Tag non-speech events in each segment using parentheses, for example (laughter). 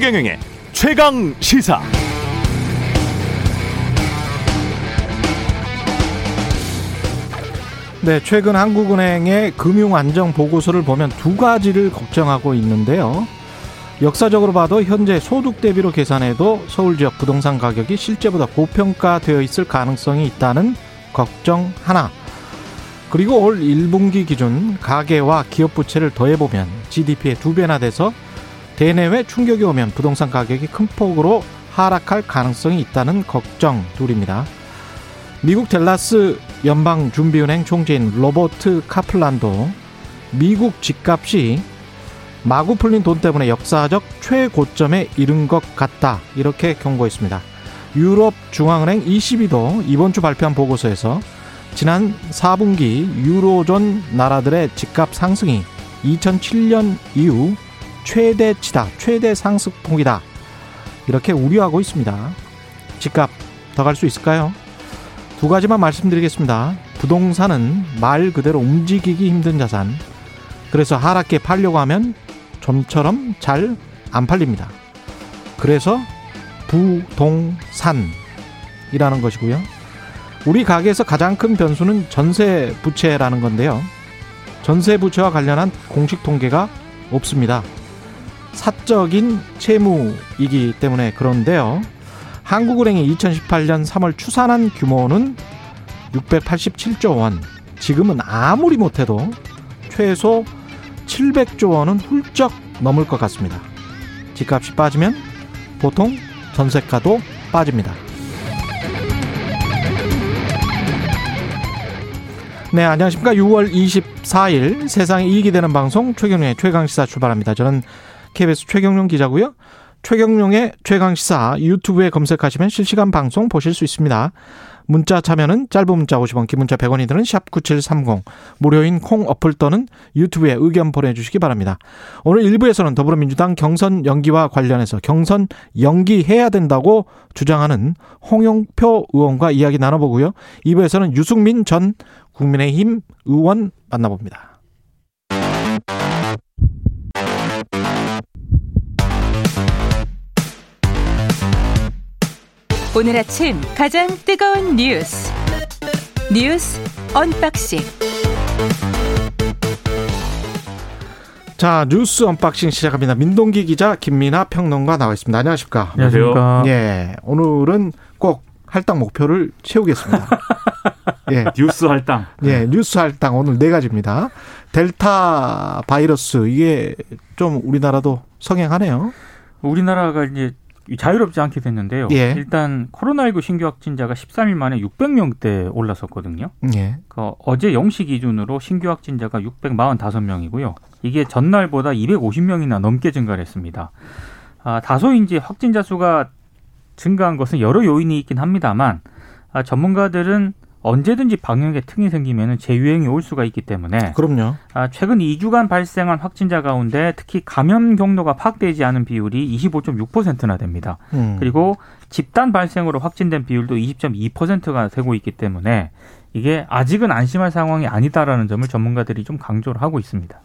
최경영의 최강 시사. 네, 최근 한국은행의 금융 안정 보고서를 보면 두 가지를 걱정하고 있는데요. 역사적으로 봐도 현재 소득 대비로 계산해도 서울 지역 부동산 가격이 실제보다 고평가되어 있을 가능성이 있다는 걱정 하나. 그리고 올 1분기 기준 가계와 기업 부채를 더해보면 GDP의 두 배나 돼서 대내외 충격이 오면 부동산 가격이 큰 폭으로 하락할 가능성이 있다는 걱정 둘입니다. 미국 델라스 연방준비은행 총재인 로버트 카플란도 미국 집값이 마구 풀린 돈 때문에 역사적 최고점에 이른 것 같다 이렇게 경고했습니다. 유럽 중앙은행 ECB도 이번 주 발표한 보고서에서 지난 4분기 유로존 나라들의 집값 상승이 2007년 이후 최대치다, 최대 상승폭이다. 이렇게 우려하고 있습니다. 집값 더 갈 수 있을까요? 두 가지만 말씀드리겠습니다. 부동산은 말 그대로 움직이기 힘든 자산. 그래서 하락기에 팔려고 하면 좀처럼 잘 안 팔립니다. 그래서 부동산이라는 것이고요. 우리 가게에서 가장 큰 변수는 전세 부채라는 건데요. 전세 부채와 관련한 공식 통계가 없습니다. 사적인 채무이기 때문에 그런데요. 한국은행이 2018년 3월 추산한 규모는 687조 원. 지금은 아무리 못해도 최소 700조 원은 훌쩍 넘을 것 같습니다. 집값이 빠지면 보통 전세가도 빠집니다. 네, 안녕하십니까. 6월 24일 세상에 이익이 되는 방송 최경룡의 최강시사 출발합니다. 저는 KBS 최경룡 기자고요. 최경룡의 최강시사 유튜브에 검색하시면 실시간 방송 보실 수 있습니다. 문자 참여는 짧은 문자 50원, 긴 문자 100원이 드는 샵 9730 무료인 콩 어플 또는 유튜브에 의견 보내주시기 바랍니다. 오늘 1부에서는 더불어민주당 경선 연기와 관련해서 경선 연기해야 된다고 주장하는 홍영표 의원과 이야기 나눠보고요. 2부에서는 유승민 전 국민의힘 의원 만나봅니다. 오늘 아침 가장 뜨거운 뉴스 뉴스 언박싱 자 뉴스 언박싱 시작합니다. 민동기 기자 김민아 평론가 나와 있습니다. 안녕하십니까? 안녕하십니까? 예, 오늘은 꼭 할당 목표를 채우겠습니다. (laughs) 예, 뉴스 할당. 예, 뉴스 할당 오늘 네 가지입니다. 델타 바이러스 이게 좀 우리나라도 성행하네요. 우리나라가 이제 자유롭지 않게 됐는데요. 예. 일단 코로나19 신규 확진자가 13일 만에 600명대 올랐었거든요. 예. 그 어제 0시 기준으로 신규 확진자가 645명이고요. 이게 전날보다 250명이나 넘게 증가를 했습니다. 아, 다소 이제 확진자 수가 증가한 것은 여러 요인이 있긴 합니다만 아, 전문가들은 언제든지 방역에 틈이 생기면 재유행이 올 수가 있기 때문에 그럼요. 아, 최근 2주간 발생한 확진자 가운데 특히 감염 경로가 파악되지 않은 비율이 25.6%나 됩니다. 음. 그리고 집단 발생으로 확진된 비율도 20.2%가 되고 있기 때문에 이게 아직은 안심할 상황이 아니다라는 점을 전문가들이 좀 강조를 하고 있습니다.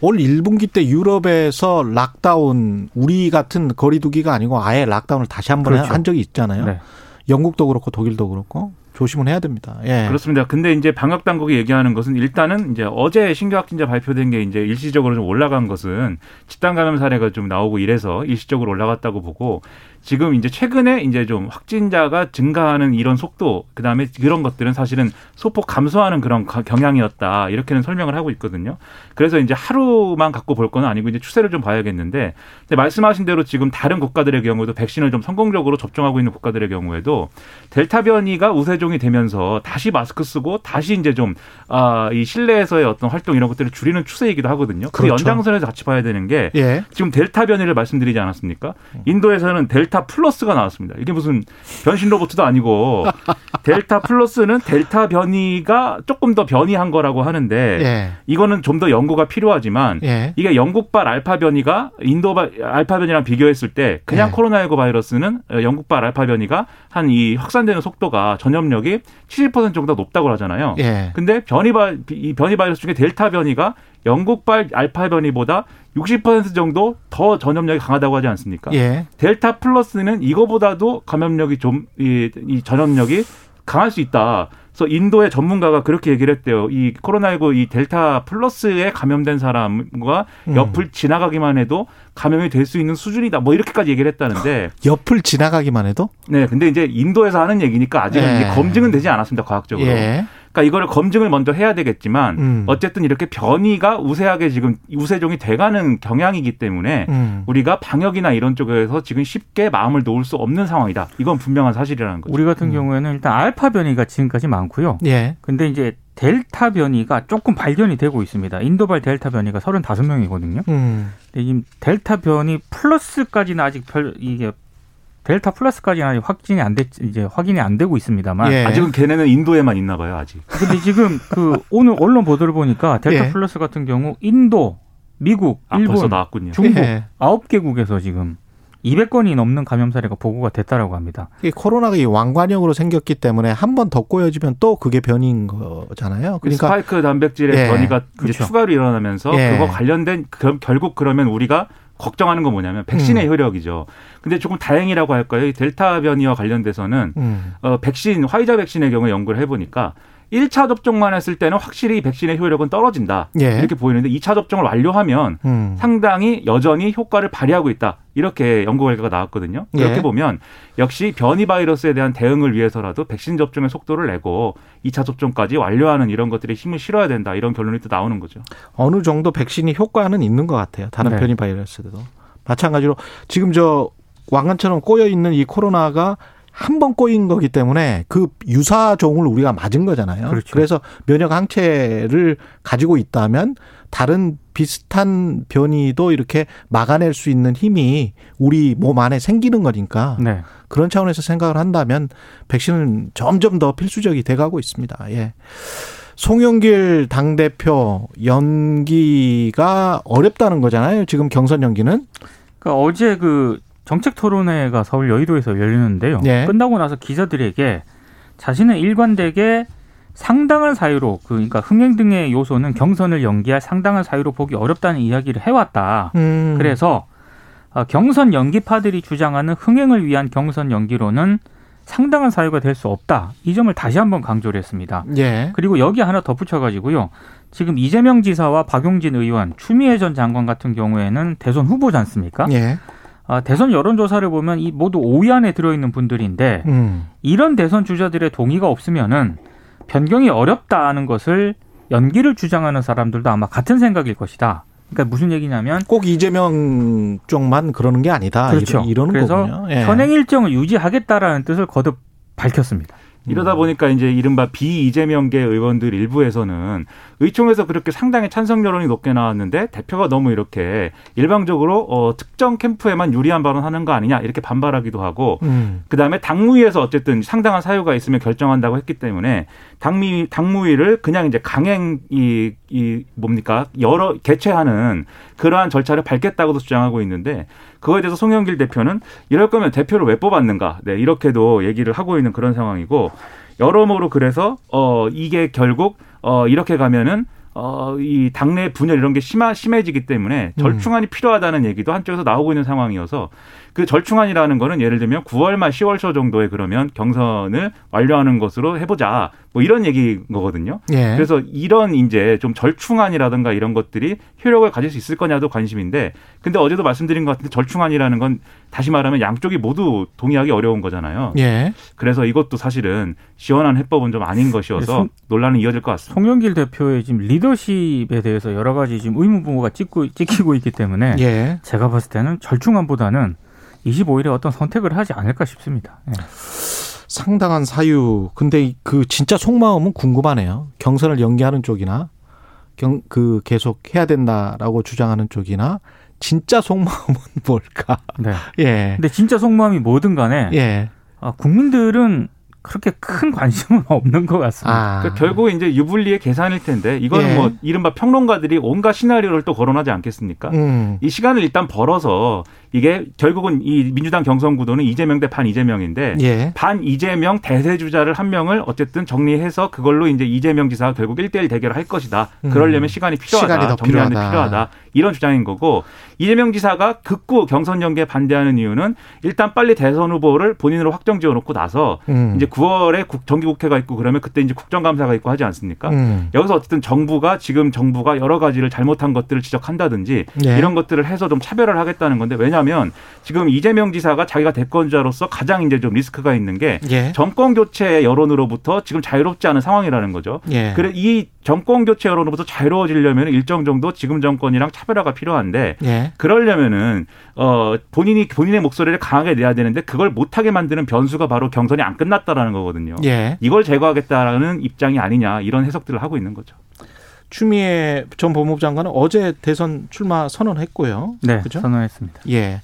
올 1분기 때 유럽에서 락다운 우리 같은 거리두기가 아니고 아예 락다운을 다시 한번한 그렇죠. 적이 있잖아요. 네. 영국도 그렇고 독일도 그렇고 조심은 해야 됩니다. 예. 그렇습니다. 근데 이제 방역 당국이 얘기하는 것은 일단은 이제 어제 신규 확진자 발표된 게 이제 일시적으로 좀 올라간 것은 집단 감염 사례가 좀 나오고 이래서 일시적으로 올라갔다고 보고 지금 이제 최근에 이제 좀 확진자가 증가하는 이런 속도 그다음에 그런 것들은 사실은 소폭 감소하는 그런 가- 경향이었다 이렇게는 설명을 하고 있거든요. 그래서 이제 하루만 갖고 볼 건 아니고 이제 추세를 좀 봐야겠는데 말씀하신 대로 지금 다른 국가들의 경우도 백신을 좀 성공적으로 접종하고 있는 국가들의 경우에도 델타 변이가 우세 종이 되면서 다시 마스크 쓰고 다시 이제 좀 아, 이 실내에서의 어떤 활동 이런 것들을 줄이는 추세이기도 하거든요. 그 그렇죠. 연장선에서 같이 봐야 되는 게 예. 지금 델타 변이를 말씀드리지 않았습니까? 인도에서는 델타 플러스가 나왔습니다. 이게 무슨 변신 로봇도 아니고 (laughs) 델타 플러스는 델타 변이가 조금 더 변이한 거라고 하는데 예. 이거는 좀 더 연구가 필요하지만 예. 이게 영국발 알파 변이가 인도발 알파 변이랑 비교했을 때 그냥 예. 코로나19 바이러스는 영국발 알파 변이가 한 이 확산되는 속도가 전염력 이 전염력이 70% 정도 높다고 하잖아요. 예. 근데 변이 바 이 변이 바이러스 중에 델타 변이가 영국발 알파 변이보다 60% 정도 더 전염력이 강하다고 하지 않습니까? 예. 델타 플러스는 이거보다도 감염력이 좀이 이 전염력이 강할 수 있다. 그래서 인도의 전문가가 그렇게 얘기를 했대요. 이 코로나19 이 델타 플러스에 감염된 사람과 음. 옆을 지나가기만 해도 감염이 될 수 있는 수준이다. 뭐 이렇게까지 얘기를 했다는데. (gasps) 옆을 지나가기만 해도 네. 근데 이제 인도에서 하는 얘기니까 아직은 예. 검증은 되지 않았습니다. 과학적으로. 예. 그러니까 이거를 검증을 먼저 해야 되겠지만 음. 어쨌든 이렇게 변이가 우세하게 지금 우세종이 돼가는 경향이기 때문에 음. 우리가 방역이나 이런 쪽에서 지금 쉽게 마음을 놓을 수 없는 상황이다. 이건 분명한 사실이라는 거죠. 우리 같은 경우에는 일단 알파 변이가 지금까지 많고요. 예. 근데 이제 델타 변이가 조금 발견이 되고 있습니다. 인도발 델타 변이가 35명이거든요. 음. 근데 지금 델타 변이 플러스까지는 아직 별 이게 델타 플러스까지는 아직 확진이 안 됐, 이제 확인이 안 되고 있습니다만. 예. 아직은 걔네는 인도에만 있나 봐요, 아직. 근데 지금 그 오늘 언론 보도를 보니까 델타 예. 플러스 같은 경우 인도, 미국, 아, 일본, 벌써 나왔군요. 중국 예. 아홉 개국에서 지금 200건이 넘는 감염 사례가 보고가 됐다라고 합니다. 이 코로나가 이 왕관형으로 생겼기 때문에 한 번 더 꼬여지면 또 그게 변인 거잖아요. 그러니까 스파이크 단백질의 예. 변이가 이제 그렇죠. 추가로 일어나면서 예. 그거 관련된 그, 결국 그러면 우리가 걱정하는 건 뭐냐면 백신의 음. 효력이죠. 근데 조금 다행이라고 할까요? 이 델타 변이와 관련돼서는 음. 어, 백신 화이자 백신의 경우 연구를 해보니까 1차 접종만 했을 때는 확실히 백신의 효력은 떨어진다. 예. 이렇게 보이는데 2차 접종을 완료하면 음. 상당히 여전히 효과를 발휘하고 있다. 이렇게 연구 결과가 나왔거든요. 예. 이렇게 보면 역시 변이 바이러스에 대한 대응을 위해서라도 백신 접종의 속도를 내고 2차 접종까지 완료하는 이런 것들에 힘을 실어야 된다. 이런 결론이 또 나오는 거죠. 어느 정도 백신이 효과는 있는 것 같아요. 다른 네. 변이 바이러스도 마찬가지로 지금 저 왕관처럼 꼬여 있는 이 코로나가 한 번 꼬인 거기 때문에 그 유사 종을 우리가 맞은 거잖아요. 그렇죠. 래서 면역 항체를 가지고 있다면 다른 비슷한 변이도 이렇게 막아낼 수 있는 힘이 우리 몸 안에 생기는 거니까 네. 그런 차원에서 생각을 한다면 백신은 점점 더 필수적이 돼가고 있습니다. 예. 송영길 당대표 연기가 어렵다는 거잖아요. 지금 경선 연기는. 그러니까 어제 그 정책 토론회가 서울 여의도에서 열리는데요. 예. 끝나고 나서 기자들에게 자신은 일관되게 상당한 사유로 그 그러니까 흥행 등의 요소는 경선을 연기할 상당한 사유로 보기 어렵다는 이야기를 해왔다. 음. 그래서 어, 경선 연기파들이 주장하는 흥행을 위한 경선 연기로는 상당한 사유가 될 수 없다. 이 점을 다시 한번 강조를 했습니다. 예. 그리고 여기 하나 덧붙여가지고요. 지금 이재명 지사와 박용진 의원, 추미애 전 장관 같은 경우에는 대선 후보지 않습니까? 예. 아, 대선 여론조사를 보면 이 모두 5위 안에 들어있는 분들인데 음. 이런 대선 주자들의 동의가 없으면은 변경이 어렵다는 것을 연기를 주장하는 사람들도 아마 같은 생각일 것이다. 그러니까 무슨 얘기냐면 꼭 이재명 쪽만 그러는 게 아니다. 그렇죠. 이러, 는 그래서 거군요. 예. 현행 일정을 유지하겠다라는 뜻을 거듭 밝혔습니다. 이러다 보니까 이제 이른바 비이재명계 의원들 일부에서는 의총에서 그렇게 상당히 찬성 여론이 높게 나왔는데 대표가 너무 이렇게 일방적으로 어, 특정 캠프에만 유리한 발언하는 거 아니냐 이렇게 반발하기도 하고 음. 그다음에 당무위에서 어쨌든 상당한 사유가 있으면 결정한다고 했기 때문에 당미 당무위를 그냥 이제 강행 이, 이 뭡니까 여러 개최하는 그러한 절차를 밟겠다고도 주장하고 있는데 그거에 대해서 송영길 대표는 이럴 거면 대표를 왜 뽑았는가? 네 이렇게도 얘기를 하고 있는 그런 상황이고 여러모로 그래서 어 이게 결국 어 이렇게 가면은 어, 이 당내 분열 이런 게 심하, 심해지기 때문에 절충안이 필요하다는 얘기도 한쪽에서 나오고 있는 상황이어서 그 절충안이라는 거는 예를 들면 9월 말 10월 초 정도에 그러면 경선을 완료하는 것으로 해보자 뭐 이런 얘기인 거거든요. 예. 그래서 이런 이제 좀 절충안이라든가 이런 것들이 효력을 가질 수 있을 거냐도 관심인데 근데 어제도 말씀드린 것 같은데 절충안이라는 건 다시 말하면 양쪽이 모두 동의하기 어려운 거잖아요. 예. 그래서 이것도 사실은 시원한 해법은 좀 아닌 것이어서 송- 논란은 이어질 것 같습니다. 송영길 대표의 지금 리더십에 대해서 여러 가지 지금 의무부호가 찍고 찍히고 있기 때문에 예. 제가 봤을 때는 절충안보다는 25일에 어떤 선택을 하지 않을까 싶습니다. 예. 상당한 사유. 근데 이- 그 진짜 속마음은 궁금하네요. 경선을 연기하는 쪽이나 경, 그 계속 해야 된다라고 주장하는 쪽이나 진짜 속마음은 (laughs) 뭘까? 네. (laughs) 예. 근데 진짜 속마음이 뭐든 간에 예. 아, 국민들은 그렇게 큰 관심은 (laughs) 없는 것 같습니다. 아. 그러니까 결국 이제 유불리의 계산일 텐데 이거는 예. 뭐 이른바 평론가들이 온갖 시나리오를 또 거론하지 않겠습니까? 음. 이 시간을 일단 벌어서 이게 결국은 이 민주당 경선 구도는 이재명 대 반 이재명인데 예. 반 이재명 대세 주자를 한 명을 어쨌든 정리해서 그걸로 이제 이재명 지사가 결국 1대1 대결을 할 것이다. 그러려면 음. 시간이 필요하다. 시간이 더 정리하는 데 필요하다. 필요하다. 이런 주장인 거고 이재명 지사가 극구 경선 연계에 반대하는 이유는 일단 빨리 대선 후보를 본인으로 확정 지어 놓고 나서 음. 이제 9월에 국, 정기국회가 있고 그러면 그때 이제 국정감사가 있고 하지 않습니까? 음. 여기서 어쨌든 정부가 지금 정부가 여러 가지를 잘못한 것들을 지적한다든지 예. 이런 것들을 해서 좀 차별을 하겠다는 건데 왜냐 하면 지금 이재명 지사가 자기가 대권자로서 가장 이제 좀 리스크가 있는 게 예. 정권 교체 여론으로부터 지금 자유롭지 않은 상황이라는 거죠. 예. 그래 이 정권 교체 여론으로부터 자유로워지려면 일정 정도 지금 정권이랑 차별화가 필요한데 예. 그러려면은 어 본인이 본인의 목소리를 강하게 내야 되는데 그걸 못하게 만드는 변수가 바로 경선이 안 끝났다라는 거거든요. 예. 이걸 제거하겠다라는 입장이 아니냐 이런 해석들을 하고 있는 거죠. 추미애 전 법무부 장관은 어제 대선 출마 선언했고요. 네, 그죠? 선언했습니다. 예.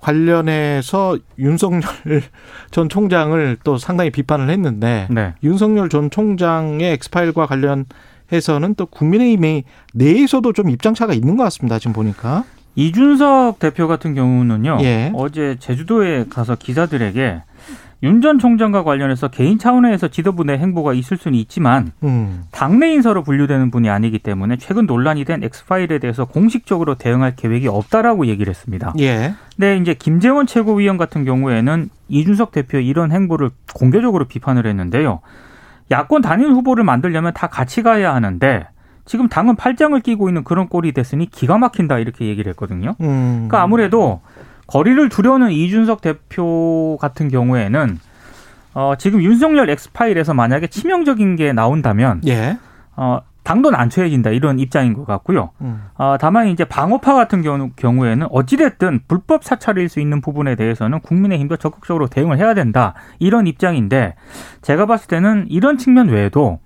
관련해서 윤석열 (laughs) 전 총장을 또 상당히 비판을 했는데 네. 윤석열 전 총장의 엑스파일과 관련해서는 또 국민의힘의 내에서도 좀 입장차가 있는 것 같습니다. 지금 보니까. 이준석 대표 같은 경우는요. 예. 어제 제주도에 가서 기자들에게 윤 전 총장과 관련해서 개인 차원에서 지도부 내 행보가 있을 수는 있지만 음. 당내 인사로 분류되는 분이 아니기 때문에 최근 논란이 된 엑스파일에 대해서 공식적으로 대응할 계획이 없다라고 얘기를 했습니다. 예. 근데 이제 김재원 최고위원 같은 경우에는 이준석 대표의 이런 행보를 공개적으로 비판을 했는데요. 야권 단일 후보를 만들려면 다 같이 가야 하는데 지금 당은 팔짱을 끼고 있는 그런 꼴이 됐으니 기가 막힌다 이렇게 얘기를 했거든요. 음. 그러니까 아무래도 거리를 두려는 이준석 대표 같은 경우에는 어, 지금 윤석열 엑스파일에서 만약에 치명적인 게 나온다면 예. 어, 당도 난처해진다 이런 입장인 것 같고요. 음. 어, 다만 이제 방어파 같은 경우, 경우에는 어찌됐든 불법 사찰일 수 있는 부분에 대해서는 국민의힘도 적극적으로 대응을 해야 된다 이런 입장인데 제가 봤을 때는 이런 측면 외에도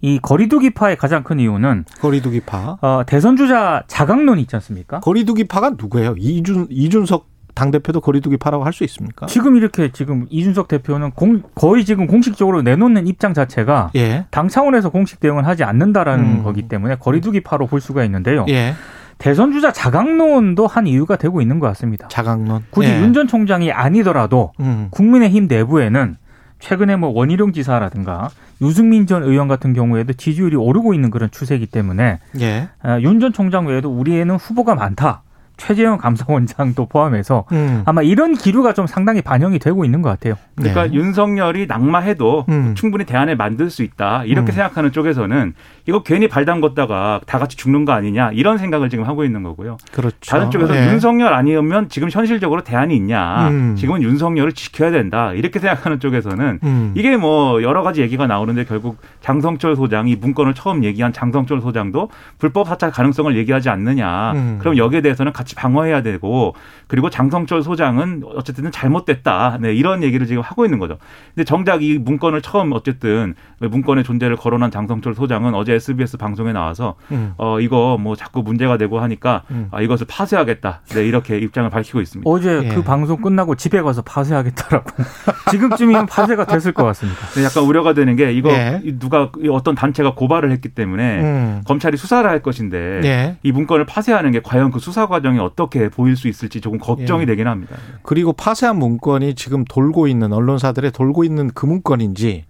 이 거리두기파의 가장 큰 이유는 거리두기파. 어, 대선 주자 자강론 있지 않습니까? 거리두기파가 누구예요? 이준 이준석 당 대표도 거리두기 파라고 할 수 있습니까? 지금 이렇게 지금 이준석 대표는 공, 거의 지금 공식적으로 내놓는 입장 자체가 예. 당 차원에서 공식 대응을 하지 않는다라는 음. 거기 때문에 거리두기 파로 볼 수가 있는데요. 예. 대선 주자 자강론도 한 이유가 되고 있는 것 같습니다. 자강론. 굳이 예. 윤전 총장이 아니더라도 음. 국민의힘 내부에는 최근에 뭐 원희룡 지사라든가 유승민 전 의원 같은 경우에도 지지율이 오르고 있는 그런 추세이기 때문에 예. 윤 전 총장 외에도 우리에는 후보가 많다. 최재형 감사원장도 포함해서 음. 아마 이런 기류가 좀 상당히 반영이 되고 있는 것 같아요. 그러니까 네. 윤석열이 낙마해도 음. 충분히 대안을 만들 수 있다. 이렇게 음. 생각하는 쪽에서는 이거 괜히 발 담궜다가 다 같이 죽는 거 아니냐 이런 생각을 지금 하고 있는 거고요. 그렇죠. 다른 쪽에서 예. 윤석열 아니면 지금 현실적으로 대안이 있냐. 음. 지금은 윤석열을 지켜야 된다. 이렇게 생각하는 쪽에서는 음. 이게 뭐 여러 가지 얘기가 나오는데 결국 장성철 소장이 문건을 처음 얘기한 장성철 소장도 불법 사찰 가능성을 얘기하지 않느냐. 음. 그럼 여기에 대해서는 같이 방어해야 되고 그리고 장성철 소장은 어쨌든 잘못됐다. 네, 이런 얘기를 지금 하고 있는 거죠. 근데 정작 이 문건을 처음 어쨌든 문건의 존재를 거론한 장성철 소장은 어제 SBS 방송에 나와서 음. 어 이거 뭐 자꾸 문제가 되고 하니까 음. 아, 이것을 파쇄하겠다. 네, 이렇게 입장을 밝히고 있습니다. 어제 예. 그 방송 끝나고 집에 가서 파쇄하겠다라고 (laughs) 지금쯤이면 파쇄가 됐을 것 같습니다. 근데 약간 우려가 되는 게 이거 예. 누가 어떤 단체가 고발을 했기 때문에 음. 검찰이 수사를 할 것인데 예. 이 문건을 파쇄하는 게 과연 그 수사 과정 이 어떻게 보일 수 있을지 조금 걱정이 예. 되긴 합니다. 그리고 파쇄한 문건이 지금 돌고 있는 언론사들에 돌고 있는 그 문건인지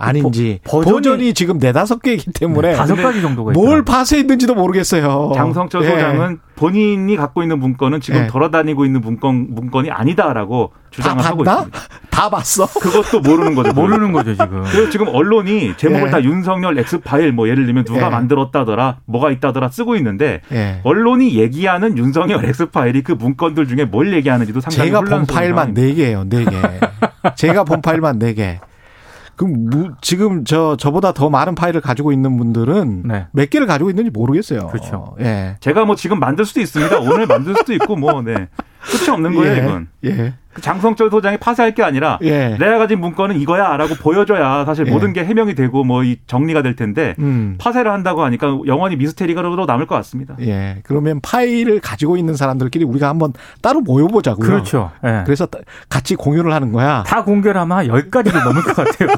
아닌지 버- 버전이- 버전이 지금 네다섯 개이기 때문에 다섯 근데 가지 정도가 뭘 있더라고요. 파쇄했는지도 모르겠어요. 장성철 예. 소장은 본인이 갖고 있는 문건은 지금 예. 돌아다니고 있는 문건 문건이 아니다라고 다 주장을 하고? 있습니다. 다 봤어? 그것도 모르는 거죠. 모르는 거죠 지금. 그래서 지금 언론이 제목을 예. 다 윤석열 엑스파일 뭐 예를 들면 누가 예. 만들었다더라 뭐가 있다더라 쓰고 있는데 예. 언론이 얘기하는 윤석열 엑스파일이 그 문건들 중에 뭘 얘기하는지도 상당히 제가 본 파일만. 네 개예요, 네 개. 제가 본 파일만 네 개. 그럼 무- 지금 저 저보다 더 많은 파일을 가지고 있는 분들은 네. 몇 개를 가지고 있는지 모르겠어요. 그렇죠. 예. 제가 뭐 지금 만들 수도 있습니다. 오늘 만들 수도 있고 뭐 네. 끝이 없는 (laughs) 거예요, 예. 이건. 예. 그 장성철 소장이 파쇄할 게 아니라 예. 내가 가진 문건은 이거야라고 보여줘야 사실 예. 모든 게 해명이 되고 뭐 이 정리가 될 텐데 음. 파쇄를 한다고 하니까 영원히 미스테리가로 남을 것 같습니다. 예. 그러면 파일을 가지고 있는 사람들끼리 우리가 한번 따로 모여보자고요. 그렇죠. 예. 그래서 따- 같이 공유를 하는 거야. 다 공개를 하면 한 10가지도 (laughs) 넘을 것 같아요.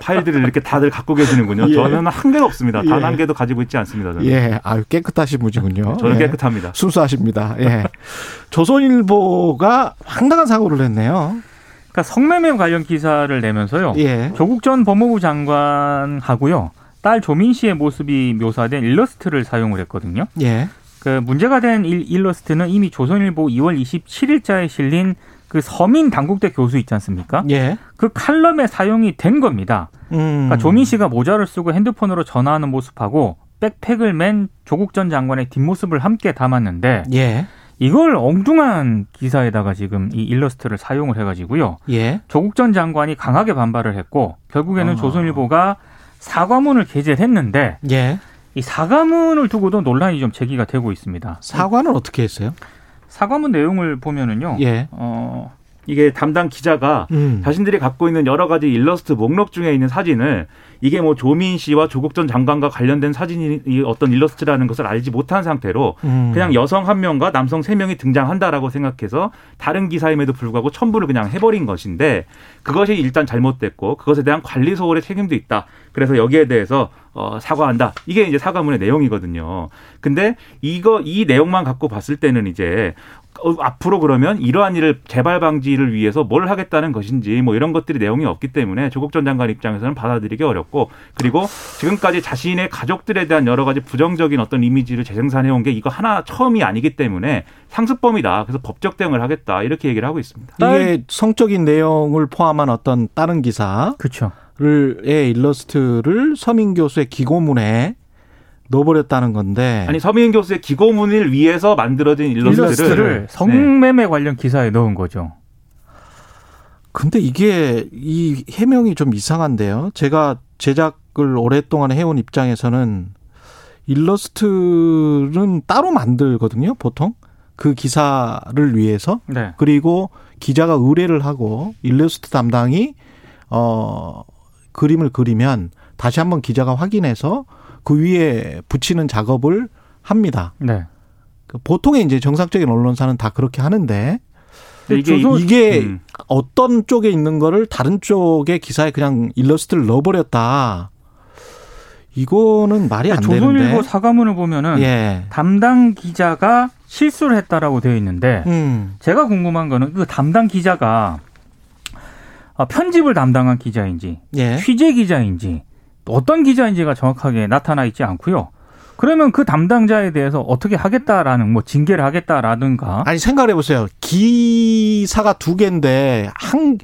파일들을 이렇게 다들 갖고 계시는군요. (laughs) 예. 저는 한 개도 없습니다. 단 예. 한 개도 가지고 있지 않습니다. 저는, 예. 아유, 깨끗하신 분이군요. 저는 예. 깨끗합니다. 순수하십니다. 예. 조선일보가 황당한 사고를 냈네요. 그러니까 성매매 관련 기사를 내면서요. 예. 조국 전 법무부 장관하고요. 딸 조민 씨의 모습이 묘사된 일러스트를 사용을 했거든요. 예. 그 문제가 된 일, 일러스트는 이미 조선일보 2월 27일자에 실린 그 서민 당국대 교수 있지 않습니까? 예. 그 칼럼에 사용이 된 겁니다. 음. 그러니까 조민 씨가 모자를 쓰고 핸드폰으로 전화하는 모습하고 백팩을 맨 조국 전 장관의 뒷모습을 함께 담았는데 예. 이걸 엉뚱한 기사에다가 지금 이 일러스트를 사용을 해가지고요. 예. 조국 전 장관이 강하게 반발을 했고 결국에는 아. 조선일보가 사과문을 게재를 했는데 예. 이 사과문을 두고도 논란이 좀 제기가 되고 있습니다. 사과는 어떻게 했어요? 사과문 내용을 보면은요. 예. 어, 이게 담당 기자가 음. 자신들이 갖고 있는 여러 가지 일러스트 목록 중에 있는 사진을 이게 뭐 조민 씨와 조국 전 장관과 관련된 사진이 이 어떤 일러스트라는 것을 알지 못한 상태로 음. 그냥 여성 한 명과 남성 세 명이 등장한다라고 생각해서 다른 기사임에도 불구하고 첨부를 그냥 해버린 것인데 그것이 일단 잘못됐고 그것에 대한 관리 소홀의 책임도 있다. 그래서 여기에 대해서 어, 사과한다. 이게 이제 사과문의 내용이거든요. 근데 이거 이 내용만 갖고 봤을 때는 이제 어, 앞으로 그러면 이러한 일을 재발 방지를 위해서 뭘 하겠다는 것인지 뭐 이런 것들이 내용이 없기 때문에 조국 전 장관 입장에서는 받아들이기 어렵고 그리고 지금까지 자신의 가족들에 대한 여러 가지 부정적인 어떤 이미지를 재생산해 온 게 이거 하나 처음이 아니기 때문에 상습범이다. 그래서 법적 대응을 하겠다. 이렇게 얘기를 하고 있습니다. 이게 성적인 내용을 포함한 어떤 다른 기사를 그렇죠. 의 일러스트를 서민 교수의 기고문에 넣어버렸다는 건데. 아니 서민 교수의 기고문을 위해서 만들어진 일러스트를, 일러스트를 네. 성매매 관련 기사에 넣은 거죠. 근데 이게 이 해명이 좀 이상한데요. 제가 제작을 오랫동안 해온 입장에서는 일러스트는 따로 만들거든요. 보통 그 기사를 위해서 네. 그리고 기자가 의뢰를 하고 일러스트 담당이 어 그림을 그리면 다시 한번 기자가 확인해서 그 위에 붙이는 작업을 합니다. 네. 그 보통의 이제 정상적인 언론사는 다 그렇게 하는데 이게 조선- 이게 음. 어떤 쪽에 있는 거를 다른 쪽의 기사에 그냥 일러스트를 넣어버렸다. 이거는 말이 안 조선일보 되는데. 사과문을 보면은 예. 담당 기자가 실수를 했다라고 되어 있는데 음. 제가 궁금한 거는 그 담당 기자가 아, 편집을 담당한 기자인지 예. 취재 기자인지 어떤 기자인지가 정확하게 나타나 있지 않고요. 그러면 그 담당자에 대해서 어떻게 하겠다라는 뭐 징계를 하겠다라든가 아니 생각을 해보세요. 기사가 두 개인데 한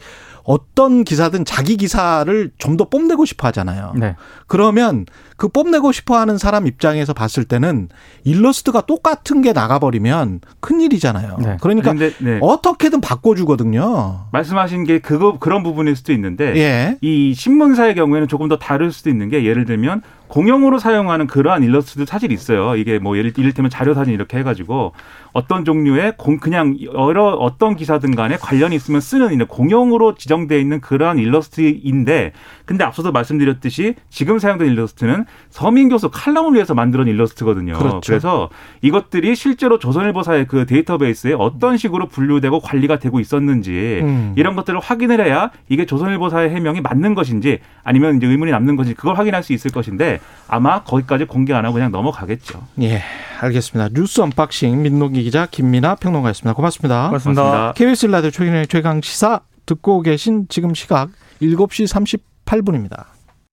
어떤 기사든 자기 기사를 좀 더 뽐내고 싶어 하잖아요. 네. 그러면 그 뽐내고 싶어 하는 사람 입장에서 봤을 때는 일러스트가 똑같은 게 나가버리면 큰일이잖아요. 네. 그러니까 근데 네. 어떻게든 바꿔주거든요. 말씀하신 게 그거 그런 부분일 수도 있는데 예. 이 신문사의 경우에는 조금 더 다를 수도 있는 게 예를 들면 공용으로 사용하는 그러한 일러스트도 사실 있어요. 이게 뭐 예를 이를테면 자료 사진 이렇게 해가지고 어떤 종류의 공 그냥 여러 어떤 기사든 간에 관련이 있으면 쓰는 이런 공용으로 지정되어 있는 그러한 일러스트인데 근데 앞서도 말씀드렸듯이 지금 사용된 일러스트는 서민 교수 칼럼을 위해서 만들어진 일러스트거든요. 그렇죠. 래서 이것들이 실제로 조선일보사의 그 데이터베이스에 어떤 식으로 분류되고 관리가 되고 있었는지 음. 이런 것들을 확인을 해야 이게 조선일보사의 해명이 맞는 것인지 아니면 이제 의문이 남는 것인지 그걸 확인할 수 있을 것인데 아마 거기까지 공개 안 하고 그냥 넘어가겠죠. 예, 알겠습니다. 뉴스 언박싱 민동기 기자 김민아 평론가였습니다. 고맙습니다. 고맙습니다. 고맙습니다. KBS 라디오 최경영의 최강 시사 듣고 계신 지금 시각 7시 38분입니다.